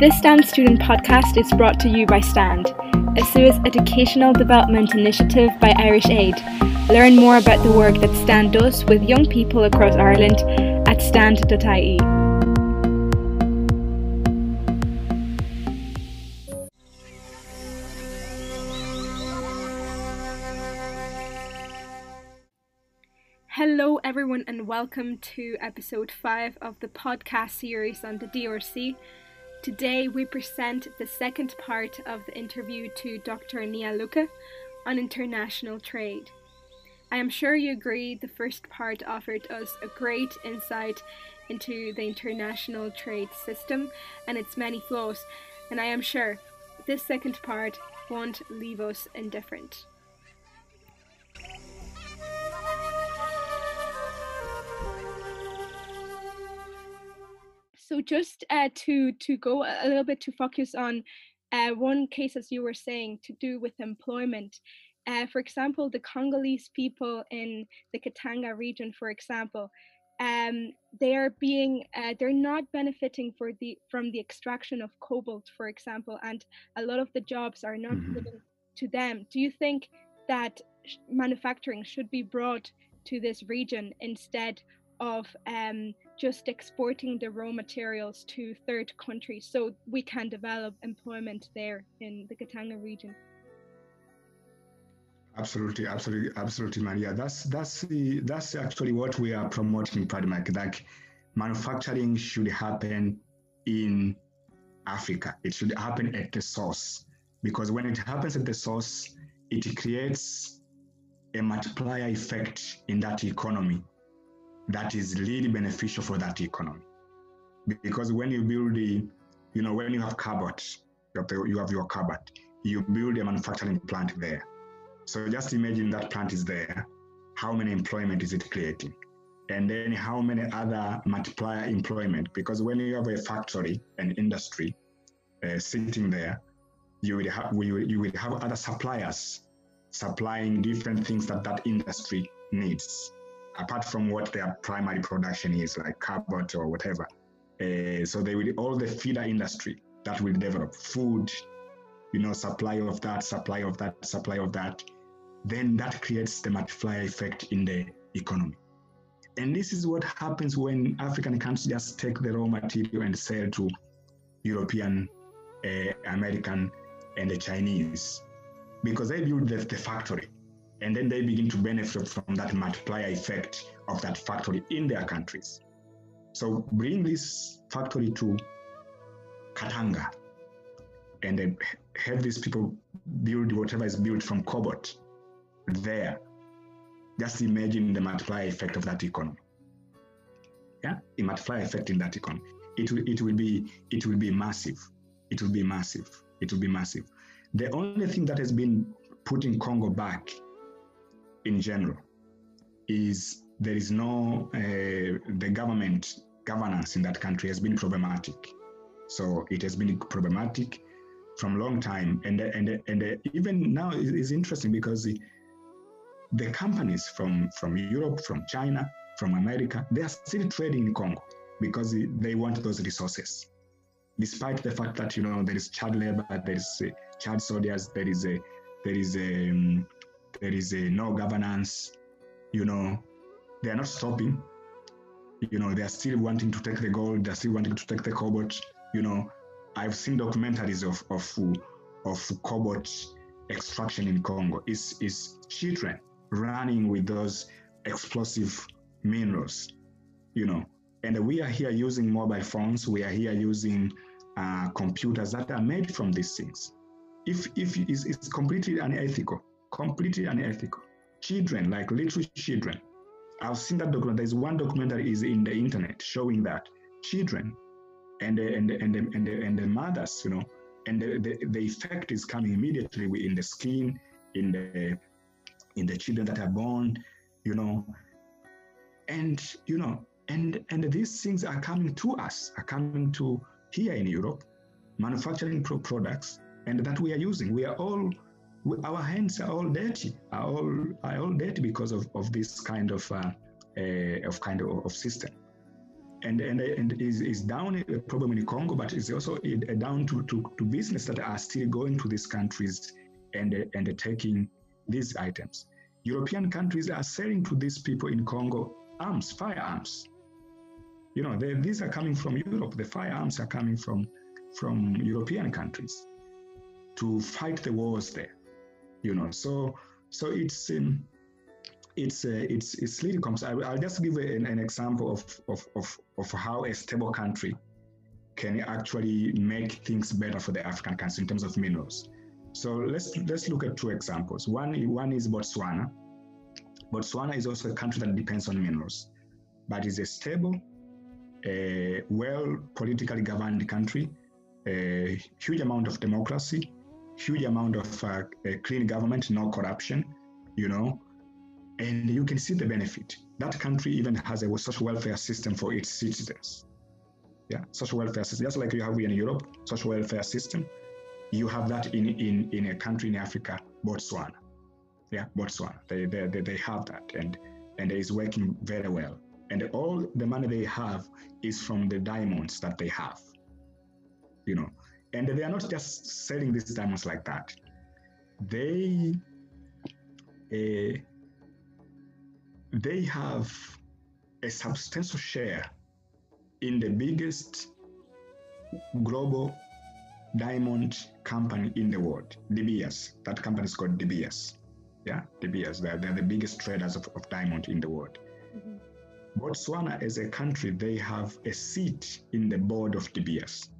This Stand Student podcast is brought to you by Stand, a Suas educational development initiative by Irish Aid. Learn more about the work that Stand does with young people across Ireland at stand.ie. Hello, everyone, and welcome to episode 5 of the podcast series on the DRC. Today, we present the second part of the interview to Dr. Nia Luca on international trade. I am sure you agree the first part offered us a great insight into the international trade system and its many flaws, and I am sure this second part won't leave us indifferent. So just uh, to to go a little bit to focus on uh, one case, as you were saying, to do with employment. Uh, for example, the Congolese people in the Katanga region, for example, um, they are being uh, they're not benefiting for the from the extraction of cobalt, for example, and a lot of the jobs are not mm-hmm. given to them. Do you think that manufacturing should be brought to this region instead of um, just exporting the raw materials to third countries so we can develop employment there in the Katanga region. Absolutely, absolutely, absolutely, Maria. That's that's the that's actually what we are promoting, Padmak. Like manufacturing should happen in Africa. It should happen at the source because when it happens at the source, it creates a multiplier effect in that economy that is really beneficial for that economy. Because when you build the, you know, when you have carbon, you have, you your carbon, you build a manufacturing plant there. So just imagine that plant is there. How many employment is it creating? And then how many other multiplier employment? Because when you have a factory, an industry uh, sitting there, you will have you will have other suppliers supplying different things that that industry needs apart from what their primary production is, like carbon or whatever. Uh, so they will all the feeder industry that will develop food, you know, supply of that, supply of that, supply of that. Then that creates the multiplier effect in the economy. And this is what happens when African countries just take the raw material and sell to European, uh, American, and the Chinese, because they build the, the factory and then they begin to benefit from that multiplier effect of that factory in their countries. So bring this factory to Katanga and then have these people build whatever is built from cobalt there. Just imagine the multiplier effect of that economy. Yeah, a multiplier effect in that economy. It will, it will be it will be massive. It will be massive. It will be massive. The only thing that has been putting Congo back in general is there is no uh, the government governance in that country has been problematic. So it has been problematic from a long time. And and and even now is interesting because the, the companies from from Europe from China from America they are still trading in Congo because they want those resources. Despite the fact that you know there is child labor there is uh, child soldiers there is a there is a um, there is a no governance, you know, they are not stopping. You know, they are still wanting to take the gold, they're still wanting to take the cobalt. You know, I've seen documentaries of of of cobalt extraction in Congo. Is children running with those explosive minerals, you know. And we are here using mobile phones. We are here using uh, computers that are made from these things. If if it's, it's completely unethical, completely unethical. Children, like little children, I've seen that document. There's one document that is in the internet showing that children and the, and the, and the, and the, and the mothers, you know, and the, the, the effect is coming immediately in the skin, in the in the children that are born, you know, and you know, and and these things are coming to us, are coming to here in Europe, manufacturing pro products, and that we are using. We are all our hands are all dirty, are all are all dirty because of, of this kind of uh, uh, of kind of, of system. and and, and is, is down a problem in Congo, but it's also down to, to, to business that are still going to these countries and and taking these items. European countries are selling to these people in Congo arms, firearms. You know, these are coming from Europe. The firearms are coming from from European countries to fight the wars there. You know, so so it's um, it's uh, it's it's really complex. I, will just give an, an example of, of of of how a stable country can actually make things better for the African countries in terms of minerals. So let's let's look at two examples. One one is Botswana. Botswana is also a country that depends on minerals, but is a stable, a well politically governed country, a huge amount of democracy, huge amount of uh, clean government, no corruption, you know, and you can see the benefit. That country even has a social welfare system for its citizens. Yeah, social welfare system, just like you have in Europe, social welfare system. You have that in in, in a country in Africa, Botswana. Yeah, Botswana. They, they, they, they have that and and it is working very well. And all the money they have is from the diamonds that they have. You know, and they are not just selling these diamonds like that. They uh, they have a substantial share in the biggest global diamond company in the world, Beers. That company is called Beers. Yeah, Beers. They're, they're the biggest traders of, of diamond in the world. Mm-hmm. Botswana, as a country, they have a seat in the board of Beers.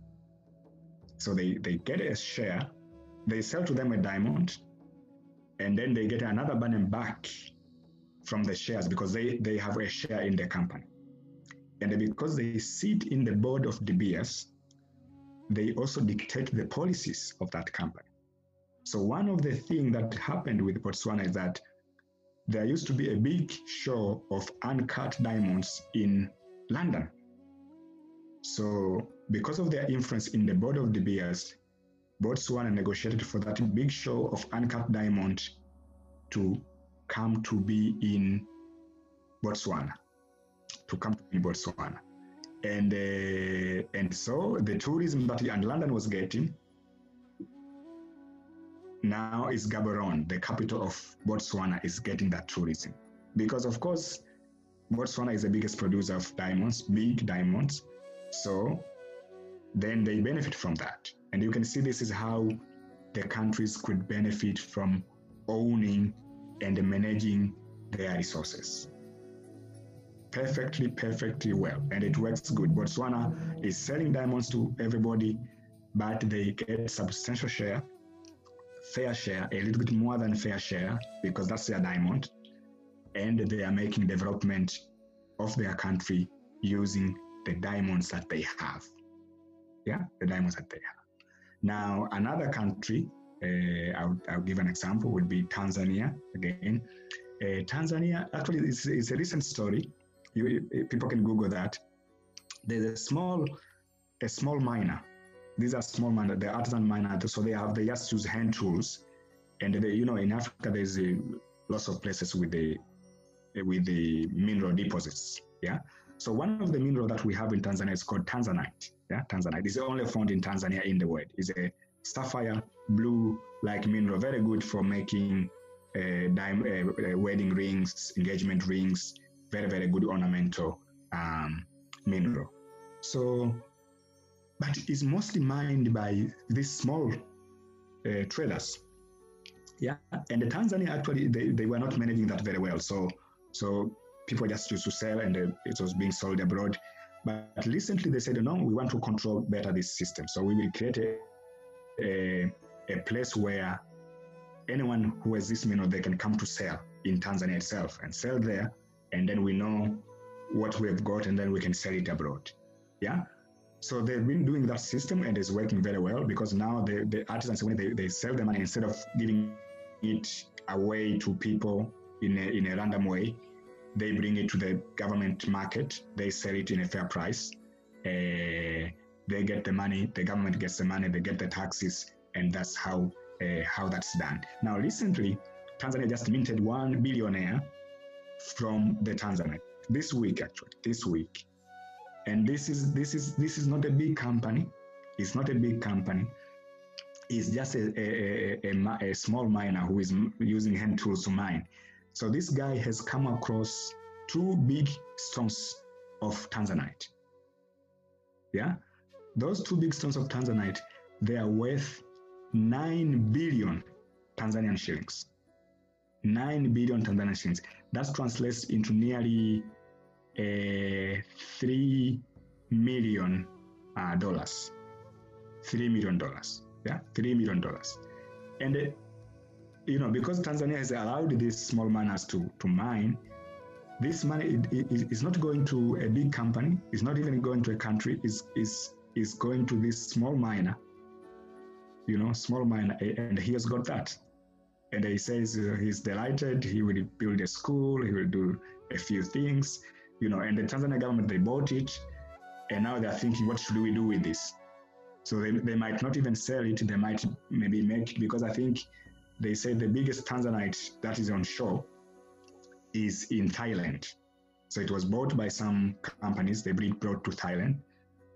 So they, they get a share, they sell to them a diamond, and then they get another button back from the shares because they, they have a share in the company. And because they sit in the board of Beers, they also dictate the policies of that company. So one of the things that happened with Botswana is that there used to be a big show of uncut diamonds in London. So because of their influence in the board of De Beers, Botswana negotiated for that big show of uncut diamond to come to be in Botswana, to come to be in Botswana. And, uh, and so the tourism that and London was getting now is Gaborone, the capital of Botswana, is getting that tourism. Because of course, Botswana is the biggest producer of diamonds, big diamonds. So then they benefit from that. And you can see this is how the countries could benefit from owning and managing their resources. Perfectly, perfectly well. And it works good. Botswana is selling diamonds to everybody, but they get substantial share, fair share, a little bit more than fair share, because that's their diamond. And they are making development of their country using the diamonds that they have. Yeah, the diamonds they have. Now, another country uh, I'll, I'll, give an example, would be Tanzania again. Uh, Tanzania, actually, it's, it's, a recent story. You, people can Google that. There's a small, a small miner. These are small miner, the artisan miner. So they have, they just use hand tools. And they, you know, in Africa, there's a, lots of places with the, with the mineral deposits. Yeah. So one of the mineral that we have in Tanzania is called Tanzanite. Yeah, Tanzanite. It's only found in Tanzania in the world. It's a sapphire blue like mineral, very good for making uh, dime, uh, uh, wedding rings, engagement rings, very, very good ornamental um, mineral. So, but it's mostly mined by these small uh, traders. Yeah, and the Tanzania actually they, they were not managing that very well. So, so people just used to sell, and uh, it was being sold abroad. But recently they said, no, we want to control better this system. So we will create a a, a place where anyone who has this mineral, they can come to sell in Tanzania itself and sell there. And then we know what we have got and then we can sell it abroad. Yeah. So they've been doing that system and it's working very well because now the, the artisans, when they, they sell the money, instead of giving it away to people in a, in a random way, they bring it to the government market, they sell it in a fair price. Uh, they get the money, the government gets the money, they get the taxes, and that's how uh, how that's done. Now, recently, Tanzania just minted one billionaire from the Tanzania this week, actually, this week. And this is this is this is not a big company. It's not a big company. It's just a, a, a, a small miner who is using hand tools to mine. So this guy has come across two big stones of tanzanite. Yeah, those two big stones of tanzanite, they are worth 9 billion Tanzanian shillings. 9 billion Tanzanian shillings. That translates into nearly uh, 3 million uh, dollars. 3 million dollars. Yeah, 3 million dollars. And, uh, you know, because Tanzania has allowed these small miners to, to mine, this money is not going to a big company, it's not even going to a country, it's, is is going to this small miner, you know, small miner, and he has got that. And he says uh, he's delighted, he will build a school, he will do a few things, you know, and the Tanzania government, they bought it, and now they're thinking, what should we do with this? So they, they might not even sell it, they might maybe make, because I think they say the biggest Tanzanite that is on shore is in Thailand. So it was bought by some companies, they brought to Thailand.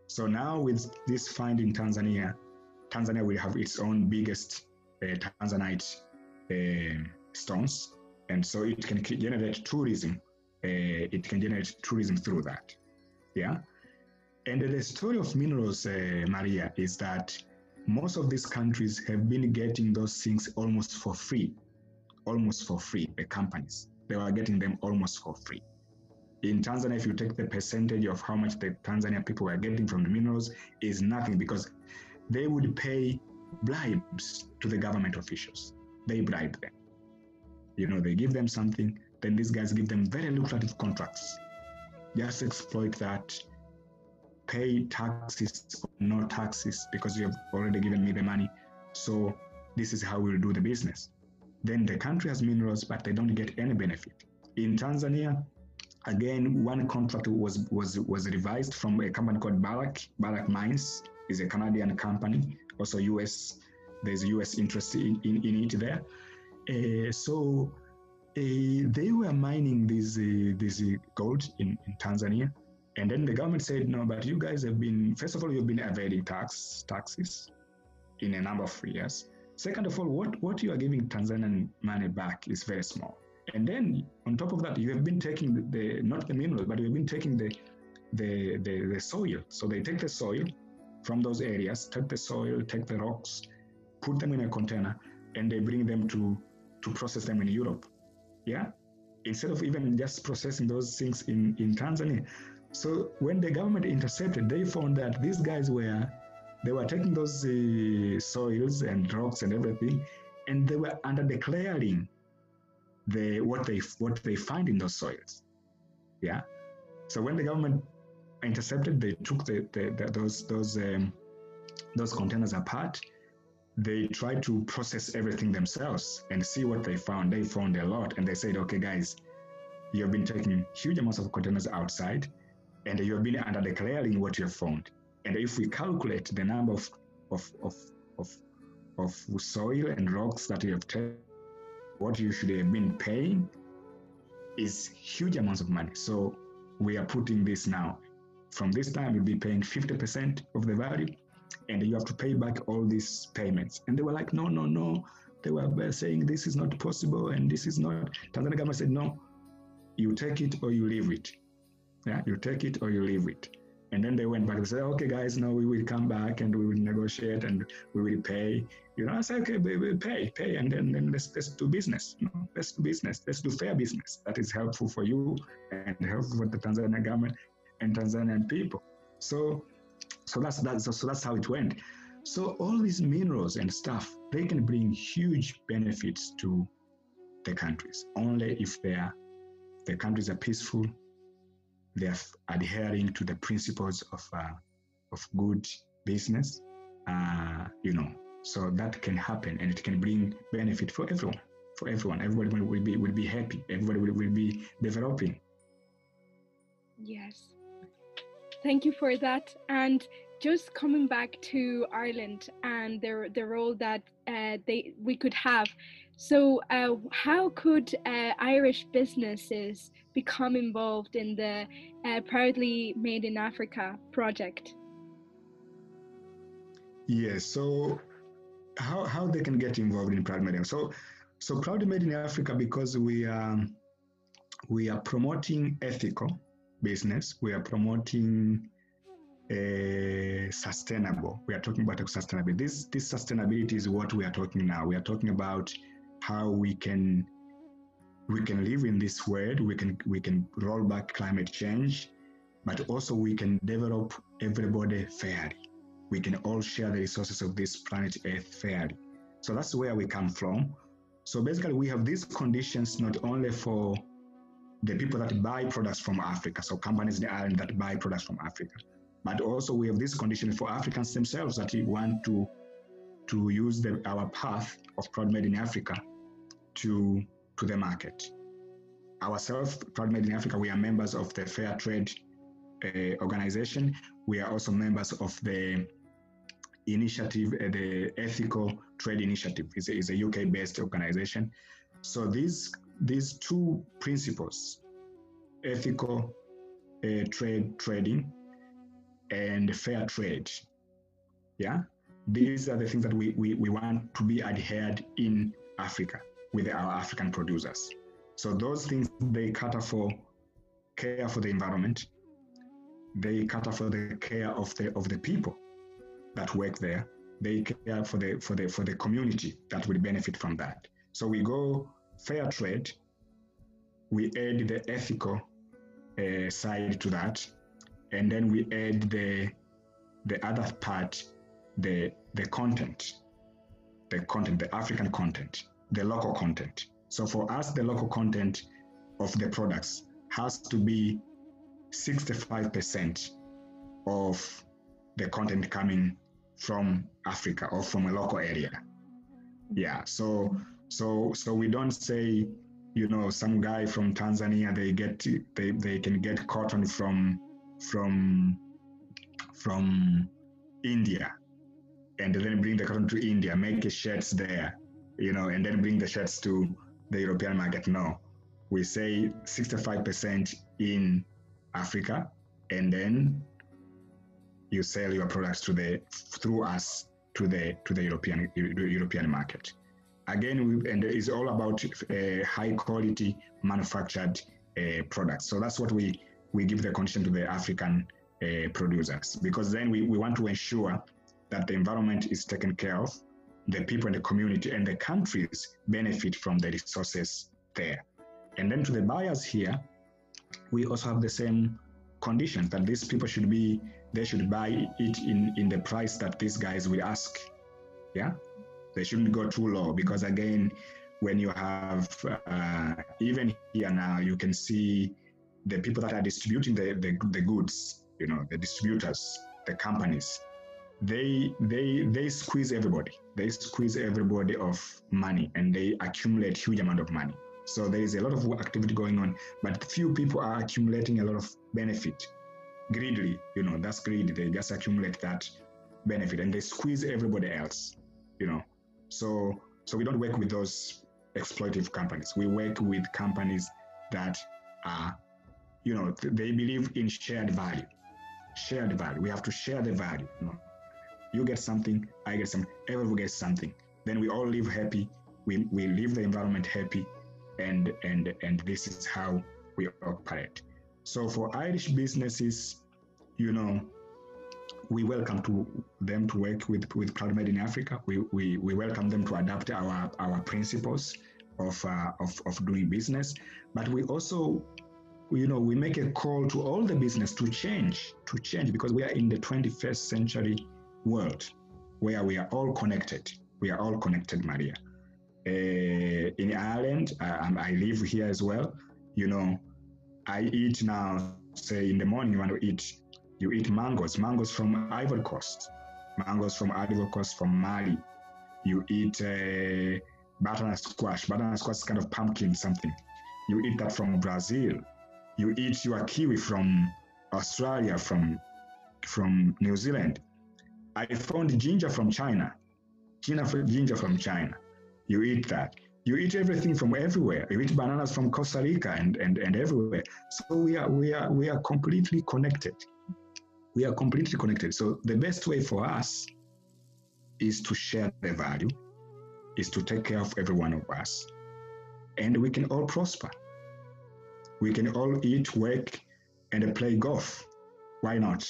So now with this find in Tanzania, Tanzania will have its own biggest uh, Tanzanite uh, stones. And so it can generate tourism. Uh, it can generate tourism through that. Yeah. And the story of minerals, uh, Maria, is that most of these countries have been getting those things almost for free, almost for free, the companies they were getting them almost for free. In Tanzania, if you take the percentage of how much the Tanzania people were getting from the minerals, is nothing because they would pay bribes to the government officials. They bribe them. You know, they give them something, then these guys give them very lucrative contracts. Just exploit that, pay taxes or no taxes because you have already given me the money. So this is how we'll do the business then the country has minerals, but they don't get any benefit. In Tanzania, again, one contract was was was revised from a company called Barak. Barrick Mines is a Canadian company, also US. There's US interest in, in, in it there. Uh, so uh, they were mining this uh, this gold in, in Tanzania, and then the government said, no, but you guys have been first of all you've been evading tax taxes in a number of years. Second of all, what, what you are giving Tanzanian money back is very small. And then on top of that, you have been taking the, not the minerals, but you have been taking the, the, the, the soil. So they take the soil from those areas, take the soil, take the rocks, put them in a container, and they bring them to, to process them in Europe. Yeah? Instead of even just processing those things in, in Tanzania. So when the government intercepted, they found that these guys were they were taking those uh, soils and rocks and everything, and they were under declaring the what they what they find in those soils. Yeah. So when the government intercepted, they took the, the, the those those um, those containers apart. They tried to process everything themselves and see what they found. They found a lot, and they said, "Okay, guys, you have been taking huge amounts of containers outside, and you have been under declaring what you have found." And if we calculate the number of, of, of, of, of soil and rocks that you have taken, what you should have been paying is huge amounts of money. So we are putting this now. From this time, you'll be paying 50% of the value, and you have to pay back all these payments. And they were like, no, no, no. They were saying this is not possible and this is not. Tanzania government said, no, you take it or you leave it. Yeah, you take it or you leave it. And then they went back and said, okay, guys, now we will come back and we will negotiate and we will pay. You know, I said, okay, we will pay, pay, and then, then let's, let's do business. You know, let's do business. Let's do fair business. That is helpful for you and helpful for the Tanzanian government and Tanzanian people. So, so that's that's so that's how it went. So all these minerals and stuff, they can bring huge benefits to the countries only if they are the countries are peaceful, they're adhering to the principles of uh, of good business. Uh, you know, so that can happen, and it can bring benefit for everyone. For everyone, everybody will be will be happy. Everybody will, will be developing. Yes, thank you for that. And just coming back to Ireland and the the role that uh, they we could have. So, uh, how could uh, Irish businesses become involved in the uh, Proudly Made in Africa project? Yes. So, how how they can get involved in Proudly Made? So, so Proudly Made in Africa because we are we are promoting ethical business. We are promoting uh, sustainable. We are talking about sustainability. This this sustainability is what we are talking now. We are talking about how we can we can live in this world. We can we can roll back climate change, but also we can develop everybody fairly. We can all share the resources of this planet Earth fairly. So that's where we come from. So basically, we have these conditions not only for the people that buy products from Africa, so companies in the island that buy products from Africa, but also we have this condition for Africans themselves that we want to to use the, our path of Proud Made in Africa to to the market. Ourselves, Proud Made in Africa, we are members of the Fair Trade uh, organization. We are also members of the initiative, uh, the Ethical Trade Initiative. is a, it's a UK-based organization. So these these two principles, ethical uh, trade trading and fair trade, yeah, these are the things that we, we, we want to be adhered in Africa with our African producers. So those things they cater for care for the environment, they cater for the care of the of the people that work there. They care for the for the for the community that will benefit from that. So we go fair trade. We add the ethical uh, side to that, and then we add the the other part, the the content, the content, the African content, the local content. So for us, the local content of the products has to be 65% of the content coming from Africa or from a local area. Yeah. So so so we don't say, you know, some guy from Tanzania they get they, they can get cotton from from from India and then bring the cotton to India, make shirts there, you know, and then bring the shirts to the European market. No. We say 65% in Africa and then you sell your products to the through us to the to the European European market. Again, we, and it's all about uh, high quality manufactured uh, products. So that's what we we give the condition to the African uh, producers. Because then we, we want to ensure that the environment is taken care of, the people in the community and the countries benefit from the resources there. And then to the buyers here, we also have the same conditions that these people should be they should buy it in in the price that these guys will ask. Yeah? They shouldn't go too low because again when you have uh, even here now you can see the people that are distributing the, the, the goods you know the distributors the companies they they they squeeze everybody they squeeze everybody of money and they accumulate huge amount of money so there is a lot of activity going on but few people are accumulating a lot of benefit greedily, you know, that's greed. They just accumulate that benefit and they squeeze everybody else, you know. So so we don't work with those exploitative companies. We work with companies that are, you know, they believe in shared value. Shared value. We have to share the value. You, know? you get something, I get something, everyone gets something. Then we all live happy. We, we leave the environment happy, and and and this is how we operate. So for Irish businesses, you know, we welcome to them to work with with Proud Made in Africa. We, we, we welcome them to adapt our our principles of, uh, of of doing business, but we also, you know, we make a call to all the business to change to change because we are in the 21st century world where we are all connected. We are all connected, Maria. Uh, in Ireland, uh, I live here as well. You know, I eat now, say in the morning, you want to eat, you eat mangoes, mangoes from Ivory Coast, mangoes from Ivory Coast, from Mali. You eat uh, butternut squash, butternut squash is kind of pumpkin something. You eat that from Brazil. You eat your kiwi from Australia, from from New Zealand. I found ginger from China, ginger ginger from China. You eat that. You eat everything from everywhere. You eat bananas from Costa Rica and, and, and everywhere. So we are we are we are completely connected. We are completely connected. So the best way for us is to share the value, is to take care of every one of us, and we can all prosper. We can all eat, work, and play golf. Why not?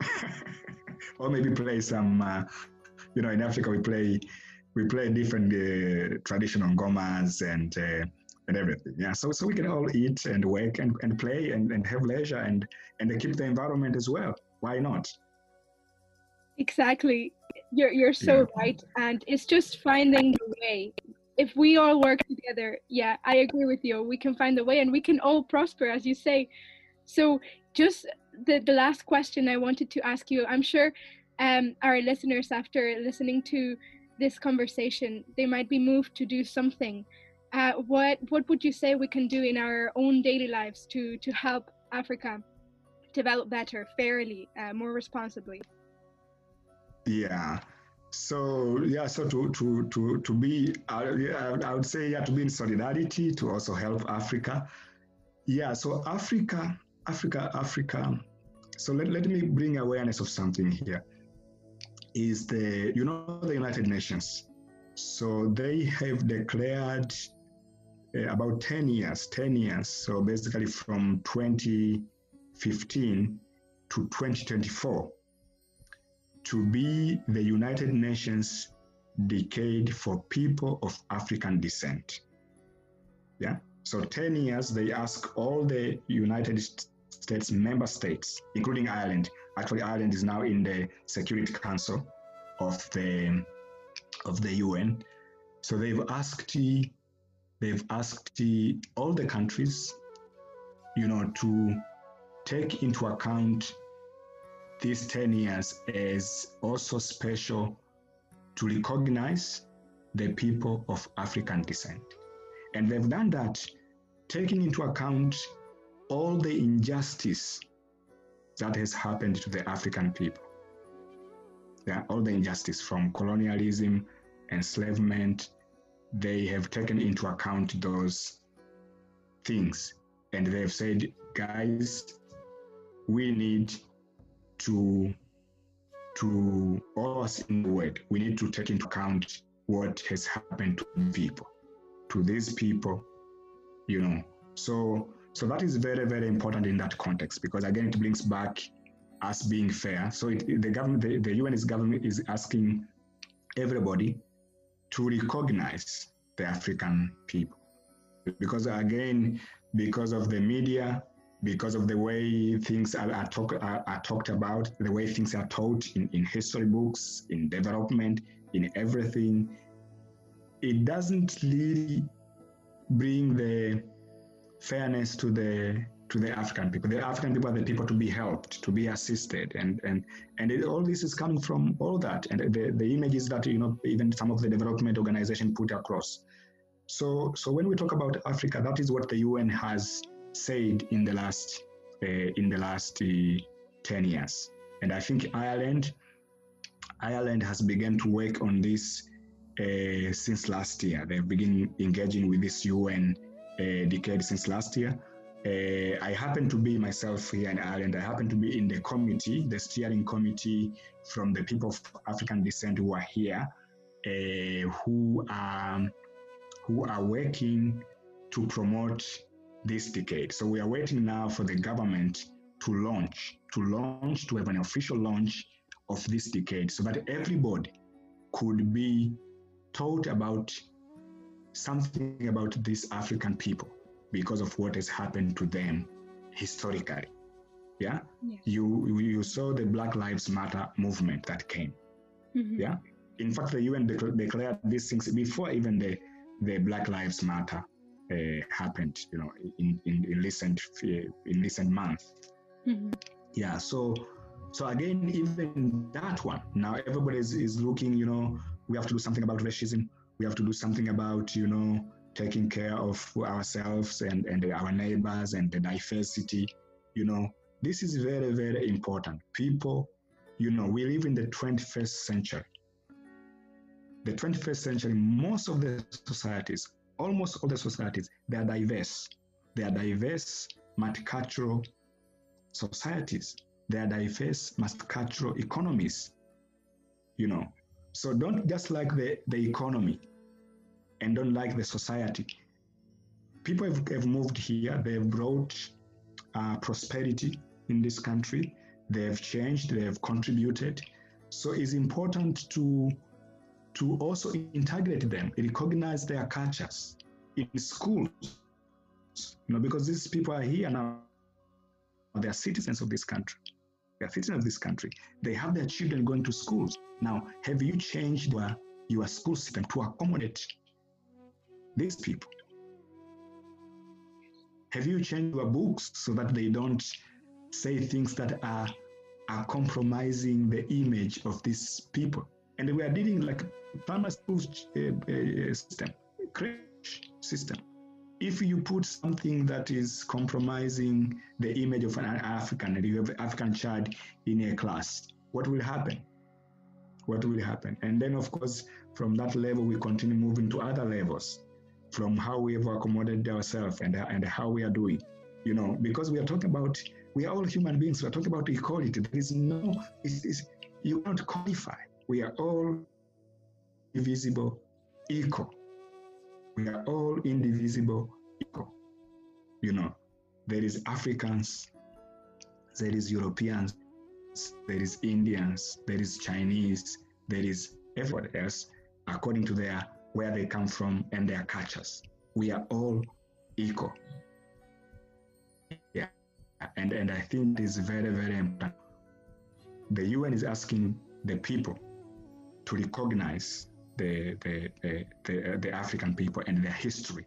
or maybe play some. Uh, you know, in Africa we play we play different uh, traditional ngomas and uh, and everything. Yeah, so so we can all eat and work and, and play and, and have leisure and and keep the environment as well. Why not? Exactly. You're you're so yeah. right, and it's just finding the way. If we all work together, yeah, I agree with you. We can find a way, and we can all prosper, as you say. So, just the the last question I wanted to ask you. I'm sure um, our listeners, after listening to this conversation, they might be moved to do something. Uh, what what would you say we can do in our own daily lives to to help Africa develop better, fairly, uh, more responsibly? Yeah. So yeah, so to to to to be, uh, I would say yeah, to be in solidarity to also help Africa. Yeah. So Africa, Africa, Africa. So let, let me bring awareness of something here. Is the you know the United Nations? So they have declared uh, about 10 years, 10 years. So basically from 2015 to 2024 to be the United Nations decade for people of African descent. Yeah. So 10 years, they ask all the United States member states, including Ireland. Actually, Ireland is now in the Security Council of the of the UN. So they've asked they've asked all the countries, you know, to take into account these 10 years as also special to recognize the people of African descent. And they've done that taking into account all the injustice that has happened to the African people. Yeah, all the injustice from colonialism, enslavement, they have taken into account those things. And they've said, guys, we need to to all us in the world, we need to take into account what has happened to people, to these people, you know. So so that is very, very important in that context because again it brings back us being fair. So it, the government the, the UN is government is asking everybody to recognize the African people. Because again, because of the media, because of the way things are, are, talk, are, are, talked about, the way things are taught in, in history books, in development, in everything, it doesn't really bring the fairness to the to the African people. The African people are the people to be helped, to be assisted, and and and it, all this is coming from all that, and the the images that you know even some of the development organization put across. So so when we talk about Africa, that is what the UN has said in the last uh, in the last uh, 10 years. And I think Ireland Ireland has begun to work on this uh, since last year. They've begun engaging with this UN uh, decade since last year. Uh, I happen to be myself here in Ireland. I happen to be in the committee, the steering committee from the people of African descent who are here, uh, who are who are working to promote this decade. So we are waiting now for the government to launch, to launch, to have an official launch of this decade so that everybody could be taught about something about these African people because of what has happened to them historically. Yeah? yeah. You you saw the Black Lives Matter movement that came. Mm-hmm. Yeah. In fact, the UN declared these things before even the, the Black Lives Matter uh, happened, you know, in, in, in recent in recent months. Mm-hmm. Yeah. So so again, even that one now everybody is, is looking. You know, we have to do something about racism. We have to do something about you know taking care of ourselves and and our neighbors and the diversity. You know, this is very very important. People, you know, we live in the 21st century. the 21st century, most of the societies, almost all the societies, they are diverse. They are diverse multicultural societies. They are diverse multicultural economies. You know, so don't just like the, the economy and don't like the society. People have, have moved here, they've brought uh, prosperity in this country, they have changed, they have contributed. So it's important to to also integrate them, recognize their cultures in schools. You know, because these people are here now, they are citizens of this country. They are citizens of this country. They have their children going to schools. Now, have you changed your, your school system to accommodate these people? Have you changed your books so that they don't say things that are, are compromising the image of these people? And we are dealing like primary school uh, uh, system, creche system. If you put something that is compromising the image of an African, you have an African child in a class, what will happen? What will happen? And then, of course, from that level, we continue moving to other levels from how we have accommodated ourselves and, and how we are doing. You know, because we are talking about, we are all human beings. We are talking about equality. There is no, it's, it's, you cannot qualify. We are all indivisible equal. We are all indivisible equal. You know, there is Africans, there is Europeans, there is Indians, there is Chinese, there is everyone else according to their where they come from and their cultures. We are all equal. Yeah. And, and I think it is very, very important. The UN is asking the people to recognize the, the, the, the, the African people and their history,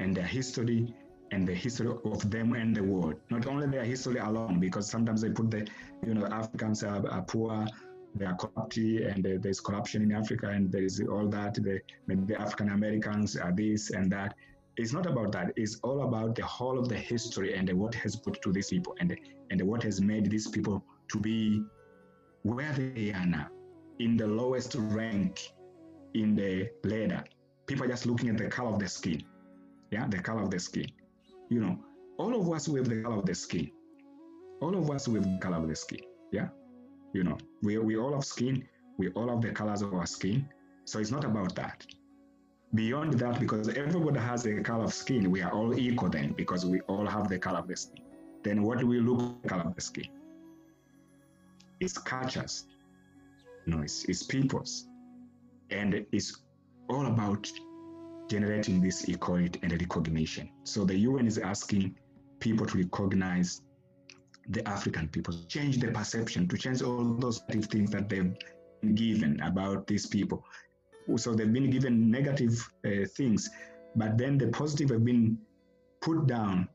and their history and the history of them and the world. Not only their history alone, because sometimes they put the, you know, Africans are, are poor, they are corrupt, and there's corruption in Africa, and there is all that. The, the African Americans are this and that. It's not about that. It's all about the whole of the history and what has put to these people and and what has made these people to be where they are now, in the lowest rank in the ladder. People are just looking at the color of the skin. Yeah, the color of the skin. You know, all of us with the color of the skin. All of us with the color of the skin. Yeah. You know, we, we all have skin, we all have the colors of our skin. So it's not about that. Beyond that, because everybody has a color of skin, we are all equal then because we all have the color of the skin. Then what do we look the color of the skin? It's cultures, you know, it's, it's peoples. And it's all about generating this equality and recognition. So the UN is asking people to recognize the African people, change the perception, to change all those negative things that they've been given about these people. So they've been given negative uh, things, but then the positive have been put down.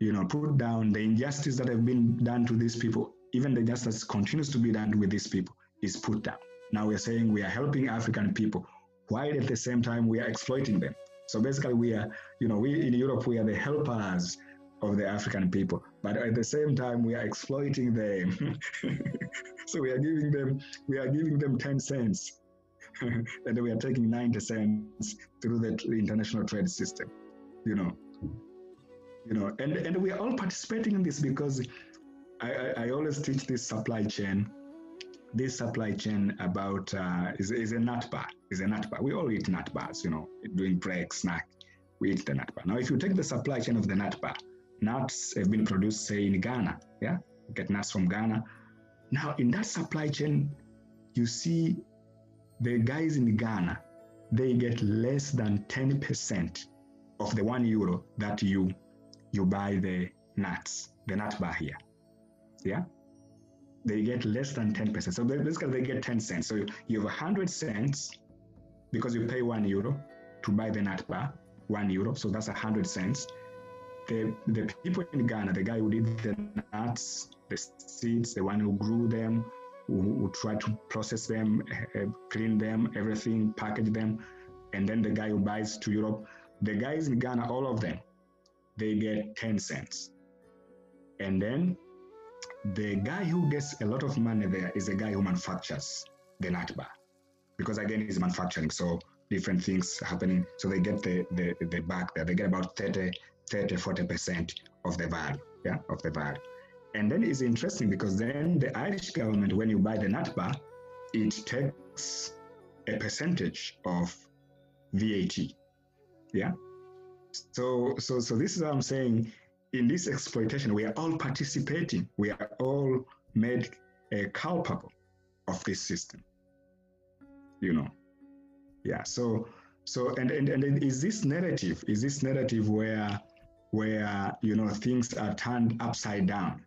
You know, put down the injustice that have been done to these people, even the justice continues to be done with these people, is put down. Now we're saying we are helping African people, while at the same time we are exploiting them. So basically, we are, you know, we in Europe, we are the helpers of the African people. But at the same time, we are exploiting them. so we are giving them, we are giving them 10 cents. and we are taking 90 cents through the international trade system, you know. You know, and, and we are all participating in this because I, I, always teach this supply chain this supply chain about uh, is, is a nut bar. Is a nut bar. We all eat nut bars, you know, doing break, snack. We eat the nut bar. Now, if you take the supply chain of the nut bar, nuts have been produced, say, in Ghana. Yeah, get nuts from Ghana. Now, in that supply chain, you see the guys in Ghana, they get less than 10% of the one euro that you you buy the nuts, the nut bar here. Yeah. They get less than 10%. So basically they get 10 cents. So you have 100 cents because you pay one euro to buy the nut bar, one euro. So that's 100 cents the, the people in Ghana, the guy who did the nuts, the seeds, the one who grew them, who, who tried to process them, uh, clean them, everything, package them, and then the guy who buys to Europe, the guys in Ghana, all of them, they get 10 cents. And then the guy who gets a lot of money there is the guy who manufactures the nut bar. because again, it's manufacturing. So different things happening. So they get the, the, the back there. They get about 30, 30, 40% of the value, yeah, of the value. And then it's interesting because then the Irish government, when you buy the nut bar, it takes a percentage of VAT. Yeah. So so so this is what I'm saying. In this exploitation, we are all participating. We are all made uh, culpable of this system. You know. Yeah. So so and and and is this narrative? Is this narrative where where you know things are turned upside down?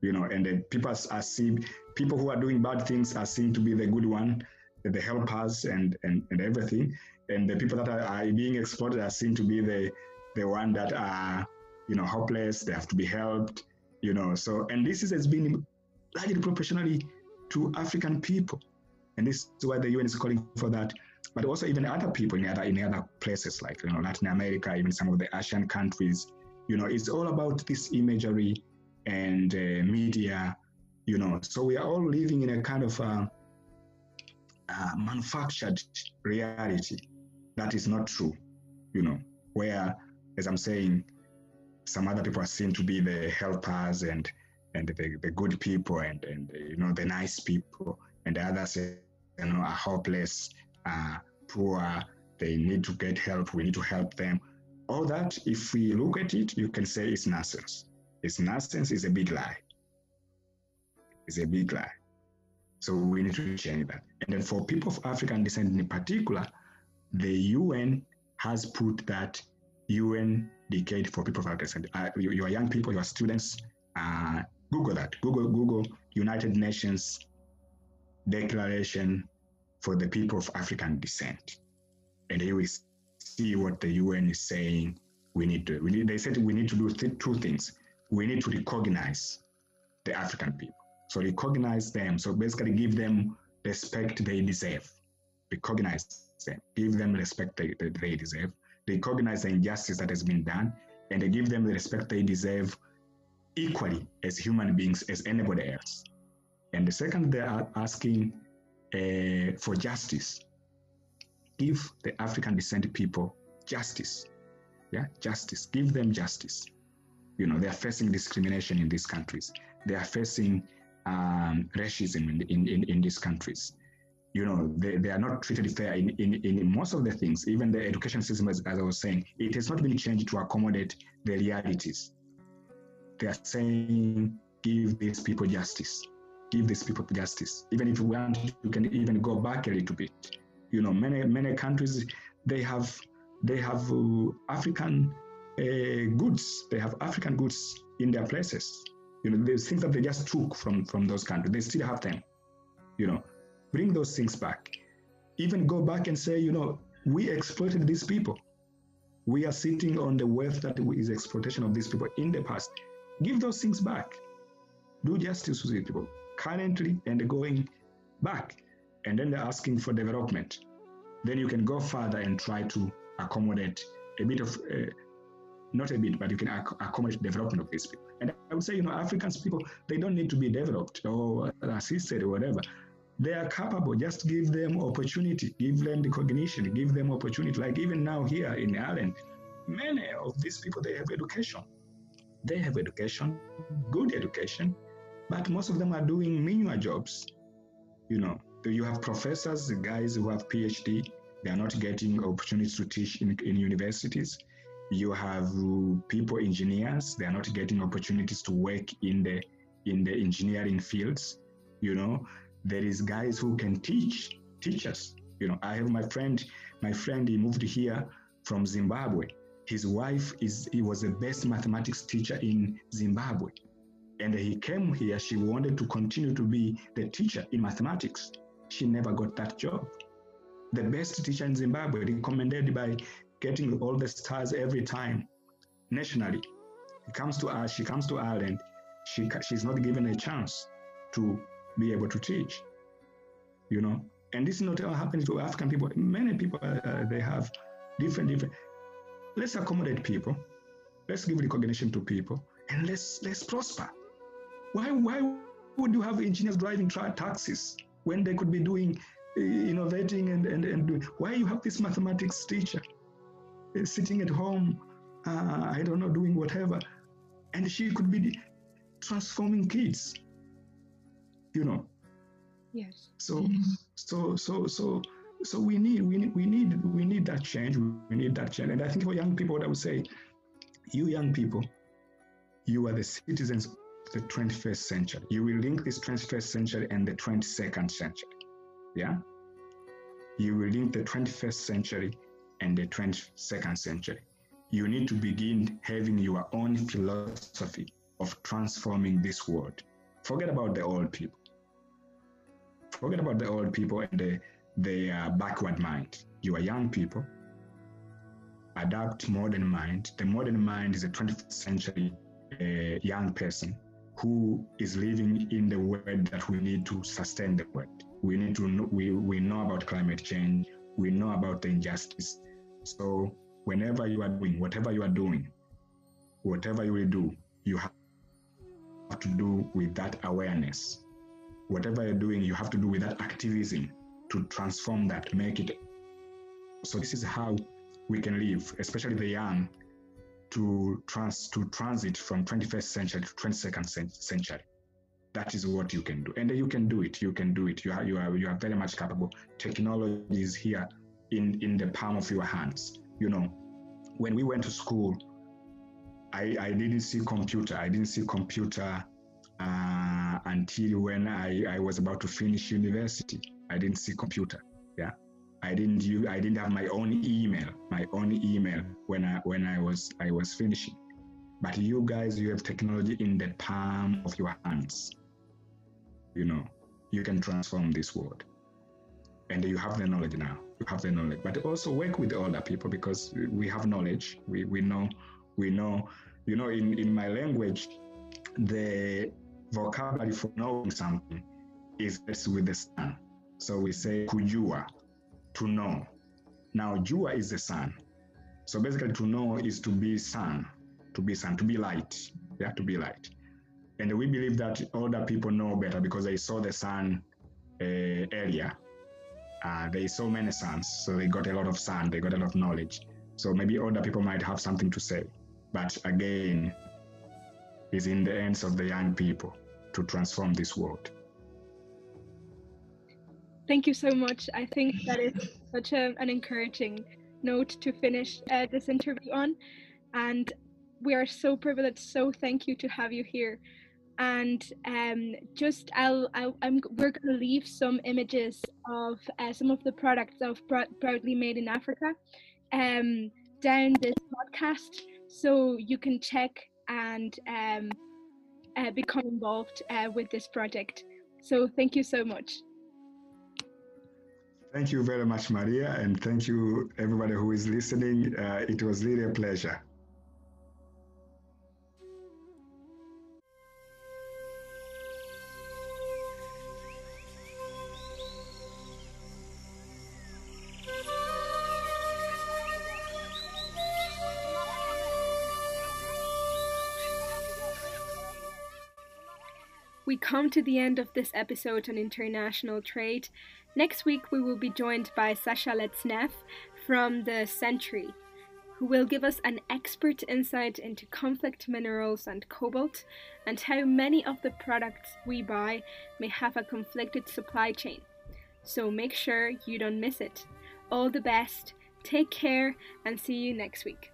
You know, and then people are seen people who are doing bad things are seen to be the good one, the helpers and and, and everything. And the people that are, are being exploited are seen to be the the one that are, you know, hopeless, they have to be helped, you know. So and this is, has been largely proportionally to African people. And this is why the UN is calling for that. But also even other people in other in other places like you know Latin America, even some of the Asian countries, you know, it's all about this imagery and uh, media you know so we are all living in a kind of uh, uh, manufactured reality that is not true you know where as i'm saying some other people are seen to be the helpers and and the, the good people and and you know the nice people and the others you know are hopeless uh, poor they need to get help we need to help them all that if we look at it you can say it's nonsense it's nonsense it's a big lie it's a big lie. So we need to change that. And then for people of African descent in particular, the UN has put that UN decade for people of African descent. Uh, you, you, are young people, you are students. Uh, Google that. Google Google United Nations Declaration for the People of African Descent, and you will see what the UN is saying. We need to. We need, they said we need to do th- two things. We need to recognize the African people so recognize them. So basically give them respect they deserve. Recognize them. Give them respect they, they, they. Recognize the injustice that has been done and they give them the respect they deserve equally as human beings as anybody else. And the second, they are asking uh, for justice. Give the African descent people justice. Yeah, justice. Give them justice. You know, they are facing discrimination in these countries. They are facing um, racism in, in, in, in, these countries. You know, they, they are not treated fair in, in, in most of the things. Even the education system, as, as I was saying, it has not been changed to accommodate the realities. They are saying, give these people justice. Give these people justice. Even if you want, you can even go back a little bit. You know, many many countries they have they have uh, African uh, goods. They have African goods in their places you know, there's things that they just took from from those countries. They still have them. You know, bring those things back. Even go back and say, you know, we exploited these people. We are sitting on the wealth that is exploitation of these people in the past. Give those things back. Do justice to these people currently and going back. And then they're asking for development. Then you can go further and try to accommodate a bit of, uh, not a bit, but you can ac- accommodate development of these people. And I would say, you know, Africans people, they don't need to be developed or assisted or whatever. They are capable. Just give them opportunity, give them the cognition. give them opportunity. Like even now here in Ireland, many of these people, they have education. They have education, good education, but most of them are doing menial jobs. You know, you have professors, guys who have PhD, they are not getting opportunities to teach in, in universities you have people engineers they are not getting opportunities to work in the in the engineering fields you know there is guys who can teach teachers you know i have my friend my friend he moved here from zimbabwe. His wife is he was the best mathematics teacher in zimbabwe. And he came here she wanted to continue to be the teacher in mathematics. She never got that job. The best teacher in zimbabwe recommended by getting all the stars every time nationally. He comes to us, she comes to Ireland, she, she's not given a chance to be able to teach, you know. And this is not happening to African people. Many people, uh, uh, they have different, different. Let's accommodate people. Let's give recognition to people, and let's let's prosper. Why why would you have engineers driving tra- taxis when they could be doing innovating and, and, and doing. Why you have this mathematics teacher uh, sitting at home, uh, I don't know, doing whatever, and she could be transforming kids, you know. Yes. So, so, so, so, so we need, we need, we need, we need that change. We need that change. And I think for young people, what I would say, you young people, you are the citizens of the 21st century. You will link this 21st century and the 22nd century. Yeah? You will link the 21st century and the 22nd century. You need to begin having your own philosophy of transforming this world. Forget about the old people. Forget about the old people and the, the uh, backward mind. You are young people. Adapt modern mind. The modern mind is a 20th century uh, young person who is living in the world that we need to sustain the world. We need to know, we, we know about climate change. We know about the injustice. So whenever you are doing, whatever you are doing, whatever you will do, you have to do with that awareness. Whatever you're doing, you have to do with that activism to transform that, make it. So this is how we can live, especially the young, to trans to transit from 21st century to 22nd century. That is what you can do, and you can do it. You can do it. You are you are you are very much capable. Technology is here in in the palm of your hands. You know, when we went to school, I I didn't see computer. I didn't see computer uh, until when I I was about to finish university. I didn't see computer. Yeah. I didn't use, I didn't have my own email, my own email when I when I was I was finishing. But you guys, you have technology in the palm of your hands. You know, you can transform this world. And you have the knowledge now. You have the knowledge. But also work with older people because we have knowledge. We we know we know, you know, in, in my language, the vocabulary for knowing something is with the sun. So we say kujua, to know. Now, Jua is the sun. So basically, to know is to be sun, to be sun, to be light. Yeah, to be light. And we believe that older people know better because they saw the sun uh, earlier. Uh, they saw many suns, so they got a lot of sun, they got a lot of knowledge. So maybe older people might have something to say. But again, it's in the hands of the young people to transform this world. Thank you so much. I think that is such a, an encouraging note to finish uh, this interview on. And we are so privileged. So thank you to have you here. And um, just I'll, I'll I'm we're gonna leave some images of uh, some of the products of proudly made in Africa um, down this podcast, so you can check and um, uh, become involved uh, with this project. So thank you so much. Thank you very much, Maria, and thank you everybody who is listening. Uh, it was really a pleasure. Come to the end of this episode on international trade. Next week, we will be joined by Sasha Lezhnev from the Sentry, who will give us an expert insight into conflict minerals and cobalt and how many of the products we buy may have a conflicted supply chain. So make sure you don't miss it. All the best, take care, and see you next week.